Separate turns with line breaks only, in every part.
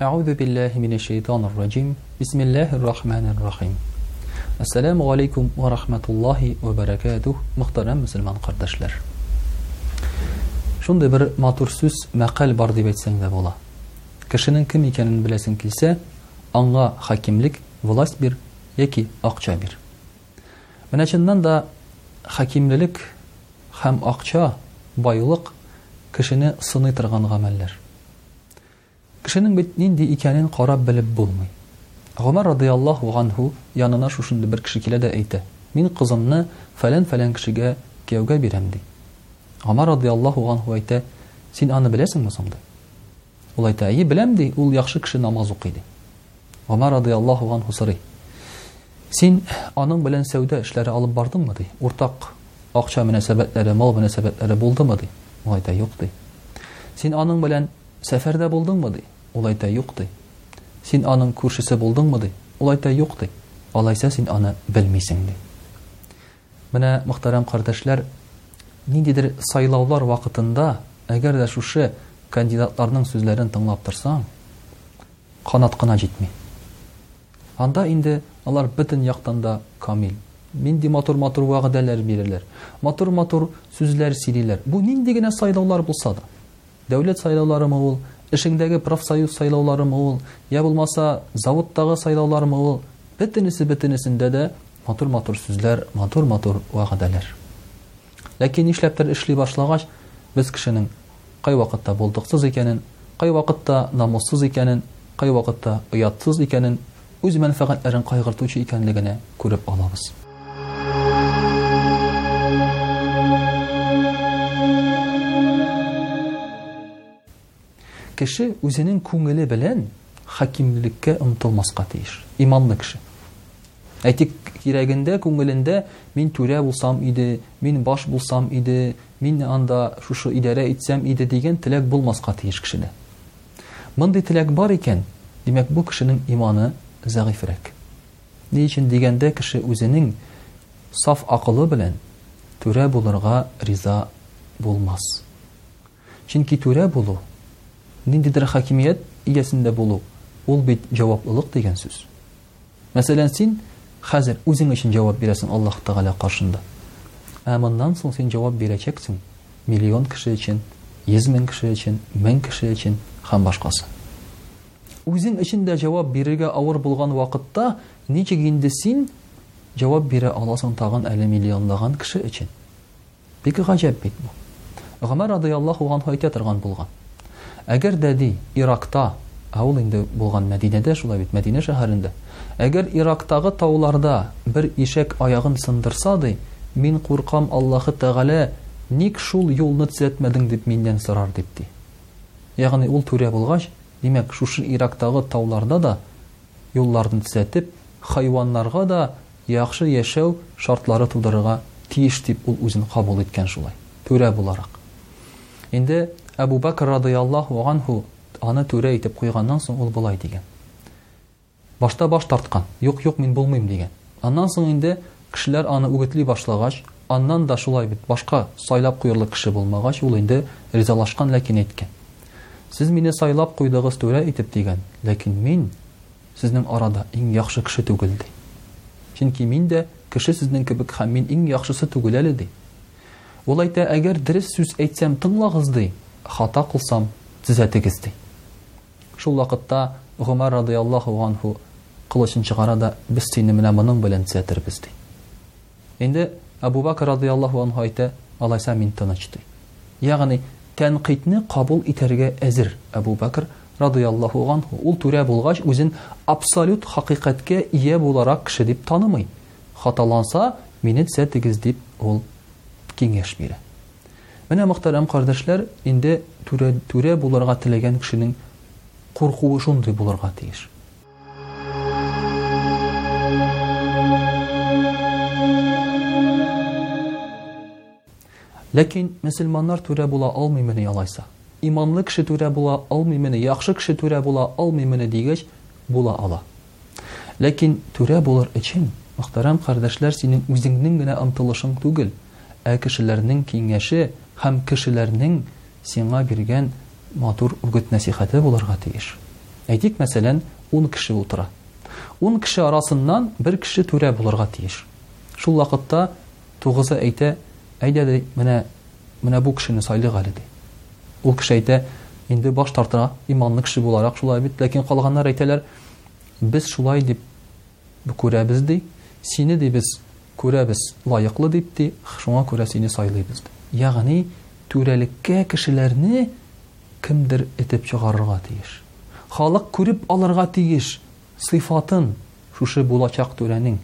Әгъүзу биллаһи минәш шәйтанир раҗим. Бисмиллаһир рахманир рахим. Ассаламу алейкум ва рахматуллаһи ва баракатуһ, мөхтәрәм мусульман кардәшләр. Шундый бер матур сүз, мәкаль бар дип әйтсәң дә була. Кешенең кем икәнен беләсең килсә, аңа хакимлек, власть бир яки акча бир. Менә чыннан да хакимлелек Һәм акча, байлык, кешене сыный торган гамәлләр. Кешенең бит нинди икәнен карап белеп булмый. Гомәр радыяллаһу ганһу янына шушындый бер кеше килә дә әйтә, Мин кызымны фәлән-фәлән кешегә кияүгә бирәм, ди. Гомәр радыяллаһу ганһу әйтә, Син аны беләсеңме соң, ди. Ул әйтә, Әйе, беләм, ди, ул яхшы кеше, намаз укый, ди. Гомәр радыяллаһу ганһу сорый. Син аның белән сәүдә эшләре алып бардыңмы ди? Уртак акча мөнәсәбәтләре, мал мөнәсәбәтләре булдымы ди? Ул әйтә, юк ди. Син аның белән сәфәрдә булдыңмы ди? Ул әйтә, юк ди. Син аның күршесе булдыңмы ди? Ул әйтә, юк ди. Алайса син аны белмисең ди. Менә, мөхтәрәм кардәшләр, ниндидер сайлаулар вакытында, әгәр дә шушы кандидатларның сүзләрен тыңлап торсаң, канат кына җитми. Анда инде алар бөтен яктан да камил. Нинди матур-матур вәгъдәләр бирәләр, матур-матур сүзләр сөйлиләр. Бу нинди генә сайлаулар булса да. Дәүләт сайлауларымы ул, эшеңдәге профсоюз сайлауларымы ул, йә булмаса, заводтагы сайлаулармы ул, бөтенесе бөтенесендә дә матур-матур сүзләр, матур-матур вәгъдәләр. Ләкин нишләптер эшли башлагач, без кешенең кайвакытта булдыксыз икәнен, кайвакытта намуссыз икәнен, кайвакытта оятсыз икәнен, үз мәнфәгатьләрен кайгыртучы икәнлегенә күреп алабыз. Кеше үзенең күңеле белән хакимлеккә омтылмаска тиеш. Иманлы кеше. Әйтик, кирәгендә, күңелендә мин түрә булсам иде, мин баш булсам иде, мин анда шушы идарә итсәм иде дигән теләк булмаска тиеш кешедә. Мондый теләк бар икән, димәк, бу кешенең иманы зәгыйфрәк. Ни өчен дигәндә, кеше үзенең саф акылы белән түрә булырга риза булмас. Чөнки түрә булу, ниндидер хакимият иясендә булу, ул бит җаваплылык дигән сүз. Мәсәлән, син хәзер үзең өчен җавап бирәсең Аллаһ Тәгалә каршында. Ә моннан соң син җавап бирәчәксең миллион кеше өчен, 100 мең кеше өчен, 1000 кеше өчен һәм башкасы. Үзең өчен дә җавап бирергә авыр булган вакытта, ничек инде син җавап бирә аласың тагын әле миллионлаган кеше өчен? Бик гаҗәп бит бу. Гомәр радыяллаһу ганһу әйтә торган булган. Әгәр дә, ди, Иракта, ә ул инде булган Мәдинәдә шулай бит, Мәдинә шәһәрендә, әгәр Ирактагы тауларда бер ишәк аягын сындырса, ди, мин куркам, Аллаһы Тәгалә, ник шул юлны төзәтмәдең дип миннән сорар дип, ди. Ягъни ул түрә булгач, димәк, шушы Ирактагы тауларда да юлларны төзәтеп, хайваннарга да Яхшы яшәү шартлары тудырырга тиеш дип ул үзен кабул иткән шулай, түрә буларак. Инде Әбу Бәкер радыйаллаһу ганһу аны түрә итеп куйганнан соң ул болай дигән. Башта баш тарткан, юк, юк, мин булмыйм дигән. Аннан соң инде кешеләр аны үгетли башлагач, аннан да шулай бит, башка сайлап куерлык кеше булмагач, ул инде ризалашкан, ләкин әйткән. Сез мине сайлап куйдыгыз түрә итеп дигән, ләкин мин, сезнең арада иң яхшы кеше түгел, ди. Чөнки мин дә кеше сезнең кебек һәм мин иң яхшысы түгел әле, ди. Ул әйтә, Әгәр дөрес сүз әйтсәм, тыңлагыз, ди, хата кылсам, төзәтегез, ди. Шул вакытта Гомәр радый Аллаһу ганһу кылычын чыгара да, Без сине менә моның белән төзәтербез, ди. Инде Әбу Бәкер радыяллаһу анһу әйтә, Алайса мин тыныч, ди. Ягъни, тәнкыйтьне кабул итәргә әзер Әбу Бәкер радыяллаһу ганһу. Ул түрә булгач, үзен абсолют хакыйкатькә ия буларак кеше дип танымый. Хаталанса, мине төзәтегез, дип ул киңәш бирә. Менә, мөхтәрәм кардәшләр, инде түрә, түрә булырга теләгән кешенең куркуы шундый булырга тиеш. Ләкин мөселманнар түрә була алмыймыни алайса? Иманлы кеше түрә була алмыймыни, яхшы кеше түрә була алмыймыни дигәч, була ала. Ләкин түрә булыр өчен, мөхтәрәм кардәшләр, синең үзеңнең генә омтылышың түгел, ә кешеләрнең киңәше һәм кешеләрнең Сиңа биргән матур үгет-нәсыйхәте булырга тиеш. Әйтик, мәсәлән, ун кеше утыра. Ун кеше арасыннан бер кеше түрә булырга тиеш. Шул вакытта тугызы әйтә, Әйдә, ди, менә, менә бу кешене сайлыйк әле, ди. Ул кеше әйтә, Инде баш тарта, иманлы кеше буларак шулай бит, ләкин калганнар әйтәләр, Без шулай дип Күрәбез, ди. Сине, ди, без күрәбез лаеклы дип, ди, шуңа күрә сине сайлыйбыз, ди. Ягъни, түрәлеккә кешеләрне кемдер этеп чыгарырга тиеш. Халык күреп алырга тиеш сыйфатын, шушы булачак түрәнең,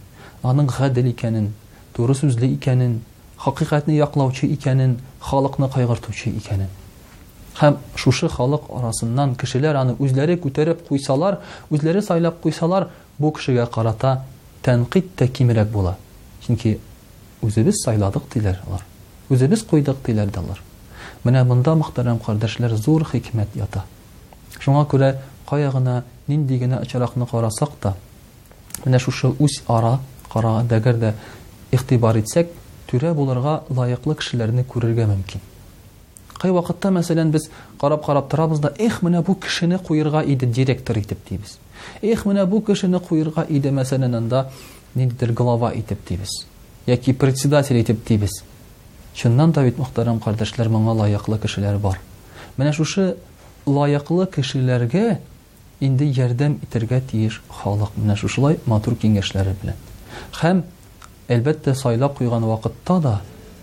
аның гадел икәнен, туры сүзле икәнен, Хакыйкатьне яклаучы икәнен, халыкны кайгыртучы икәнен. Һәм шушы халык арасыннан кешеләр аны үзләре күтәреп куйсалар, үзләре сайлап куйсалар, бу кешегә карата тәнкыйть тә кимерәк була. Чөнки үзебез сайладык, диләр алар. Үзебез куйдык, диләр дә алар. Менә монда, мөхтәрәм кардәшләр, зур хикмәт ята. Шуңа күрә кая гына, нинди генә очракны карасак та, Менә шушы үз ара кара дәгәр дә игътибар итсәк, түрә булырга лаеклы кешеләрне күрергә мөмкин. Кай вакытта, мәсәлән, без карап-карап торабыз да, эх, менә бу кешене куерга иде директор итеп дибез. Эх, менә бу кешене куерга иде, мәсәлән, анда ниндидер глава итеп дибез. Яки председатель итеп дибез. Чыннан да бит, мөхтәрәм кардәшләр, моңа лаеклы кешеләр бар. Менә шушы лаеклы кешеләргә Инде ярдәм итәргә тиеш халык менә шушылай матур киңәшләре белән. Һәм, әлбәттә, сайлап куйган вакытта да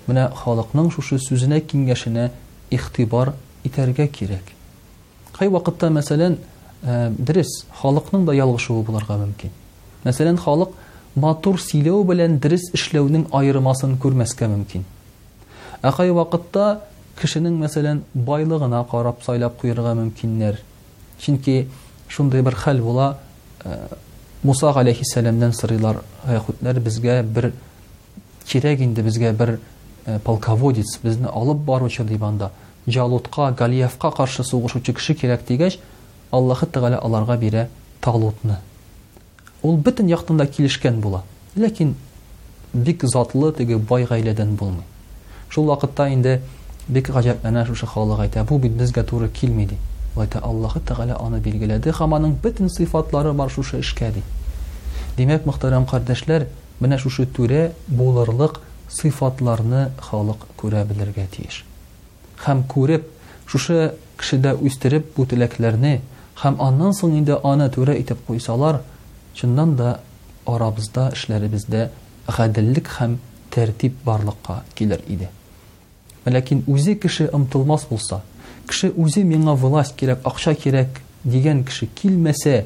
менә халыкның шушы сүзенә-киңәшенә игътибар итәргә кирәк. Кайвакытта, мәсәлән, дөрес, халыкның да ялгышуы булырга мөмкин. Мәсәлән, халык матур сөйләү белән дөрес эшләүнең аермасын күрмәскә мөмкин. Ә кайвакытта кешенең, мәсәлән, байлыгына карап сайлап куярга мөмкиннәр. Чөнки шундый бер хәл була, э, Муса галәйһиссәламнән сорыйлар, яһүдләр безгә бер кирәк инде безгә бер э, полководец, безне алып баручы дип анда Җалутка, Галиевка каршы сугышучы кеше кирәк дигәч, Аллаһы Тәгалә аларга бирә Талутны. Ул бөтен яктан да килешкән була. Ләкин бик затлы, теге бай гаиләдән булмый. Шул вакытта инде бик гаҗәпләнә шушы халык, әйтә, бу бит безгә туры килми, ди. Ул әйтә, Аллаһы Тәгалә аны билгеләде һәм аның бөтен сыйфатлары бар шушы эшкә, ди. Димәк, мөхтәрәм кардәшләр, менә шушы түрә булырлык сыйфатларны халык күрә белергә тиеш. Һәм күреп, шушы Кешедә үстереп бу теләкләрне һәм аннан соң инде аны түрә итеп куйсалар, чыннан да арабызда, эшләребездә гаделлек һәм тәртип барлыкка килер иде. Ләкин үзе кеше омтылмас булса, кеше үзе миңа власть кирәк, акча кирәк дигән кеше килмәсә,